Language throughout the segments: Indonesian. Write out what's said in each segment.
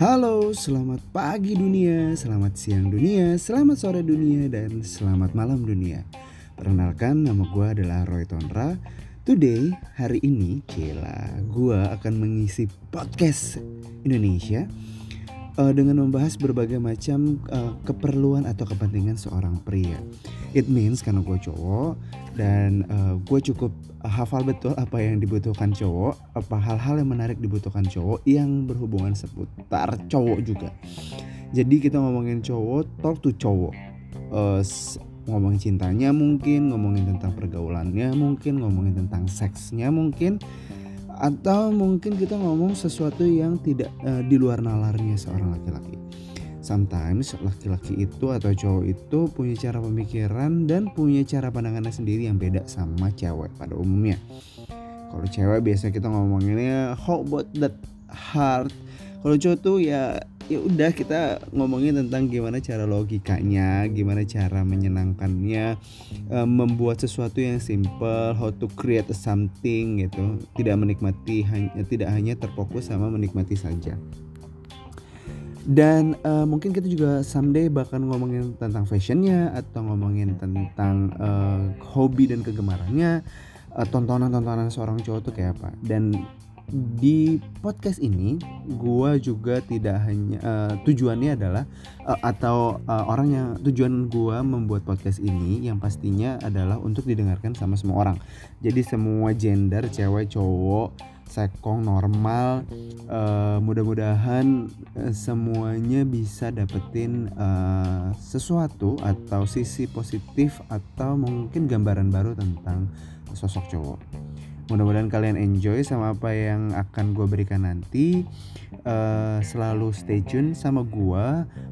Halo, selamat pagi dunia, selamat siang dunia, selamat sore dunia, dan selamat malam dunia. Perkenalkan, nama gue adalah Roy Tonra. Today, hari ini, Cila, gue akan mengisi podcast Indonesia uh, dengan membahas berbagai macam uh, keperluan atau kepentingan seorang pria. It means karena gue cowok dan uh, gue cukup hafal betul apa yang dibutuhkan cowok, apa hal-hal yang menarik dibutuhkan cowok yang berhubungan seputar cowok juga. Jadi kita ngomongin cowok, talk to cowok. Uh, ngomongin cintanya mungkin, ngomongin tentang pergaulannya mungkin, ngomongin tentang seksnya mungkin atau mungkin kita ngomong sesuatu yang tidak uh, di luar nalarnya seorang laki-laki. Sometimes laki-laki itu atau cowok itu punya cara pemikiran dan punya cara pandangannya sendiri yang beda sama cewek pada umumnya. Kalau cewek biasa kita ngomonginnya how about that heart. Kalau cowok tuh ya ya udah kita ngomongin tentang gimana cara logikanya, gimana cara menyenangkannya, uh, membuat sesuatu yang simple, how to create something gitu. Tidak menikmati hanya tidak hanya terfokus sama menikmati saja. Dan uh, mungkin kita juga someday bahkan ngomongin tentang fashionnya atau ngomongin tentang uh, hobi dan kegemarannya, uh, tontonan-tontonan seorang cowok tuh kayak apa. Dan di podcast ini gue juga tidak hanya uh, tujuannya adalah uh, atau uh, orang yang tujuan gue membuat podcast ini yang pastinya adalah untuk didengarkan sama semua orang. Jadi semua gender cewek cowok sekong normal uh, mudah-mudahan uh, semuanya bisa dapetin uh, sesuatu atau sisi positif atau mungkin gambaran baru tentang sosok cowok mudah-mudahan kalian enjoy sama apa yang akan gue berikan nanti. Uh, selalu stay tune sama gue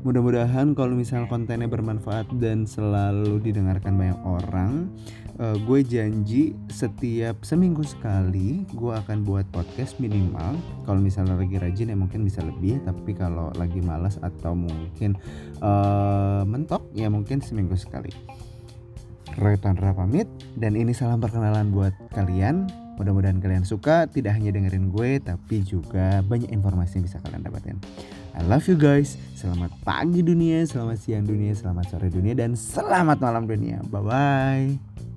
mudah-mudahan kalau misal kontennya bermanfaat dan selalu didengarkan banyak orang uh, gue janji setiap seminggu sekali gue akan buat podcast minimal. Kalau misalnya lagi rajin ya mungkin bisa lebih tapi kalau lagi malas atau mungkin uh, mentok ya mungkin seminggu sekali. Roy Tondra pamit dan ini salam perkenalan buat kalian Mudah-mudahan kalian suka, tidak hanya dengerin gue, tapi juga banyak informasi yang bisa kalian dapetin. I love you guys. Selamat pagi dunia, selamat siang dunia, selamat sore dunia, dan selamat malam dunia. Bye bye.